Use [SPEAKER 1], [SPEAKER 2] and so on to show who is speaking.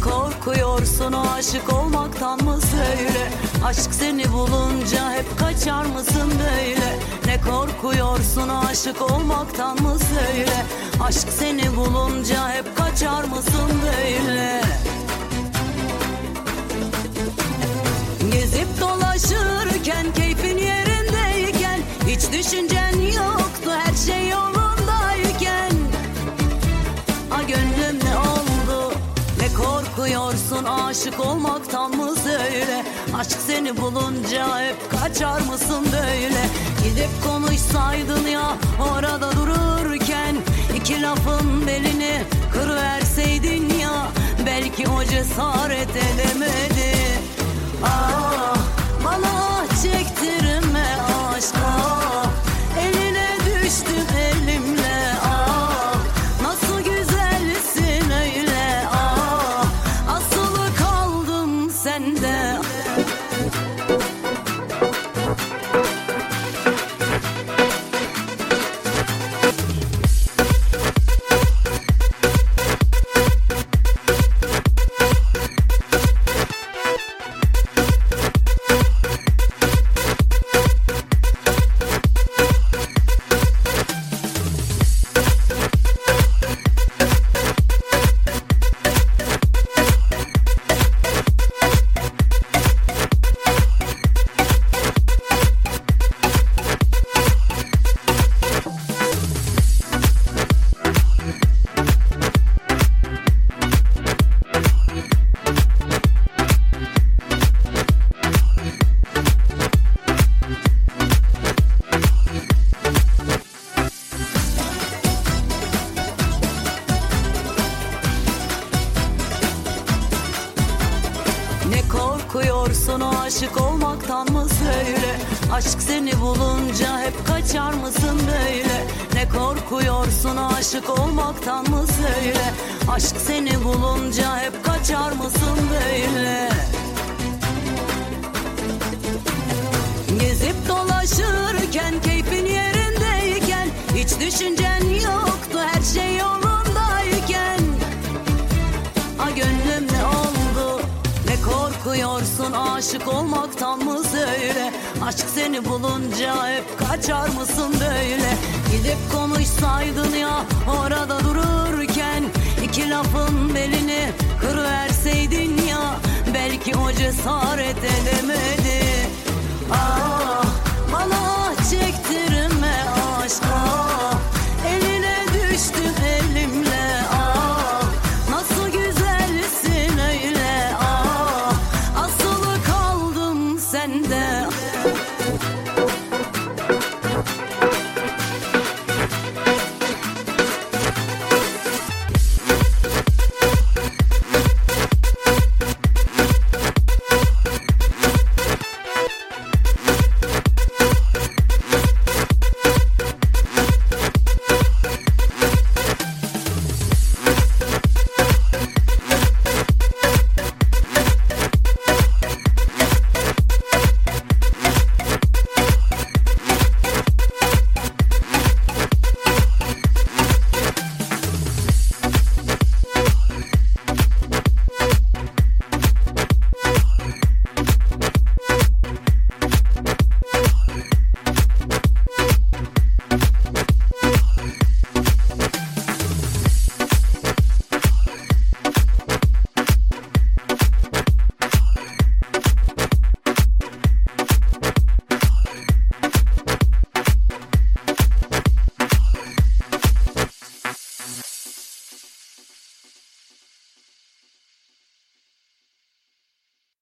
[SPEAKER 1] korkuyorsun aşık olmaktan mı söyle? Aşk seni bulunca hep kaçar mısın böyle? Ne korkuyorsun aşık olmaktan mı söyle? Aşk seni bulunca hep kaçar mısın böyle korkuyorsun aşık olmaktan mı söyle? Aşk seni bulunca hep kaçar mısın böyle? Gidip konuşsaydın ya orada dururken iki lafın belini kırıverseydin ya. Belki o cesaret edemedi Korkuyorsun aşık olmaktan mı söyle? Aşk seni bulunca hep kaçar mısın böyle? Ne korkuyorsun aşık olmaktan mı söyle? Aşk seni bulunca hep kaçar mısın böyle korkuyorsun aşık olmaktan mı söyle? Aşk seni bulunca hep kaçar mısın böyle? Gidip konuşsaydın ya orada dururken iki lafın belini kırıverseydin ya Belki o cesaret edemedi. Ah odeur.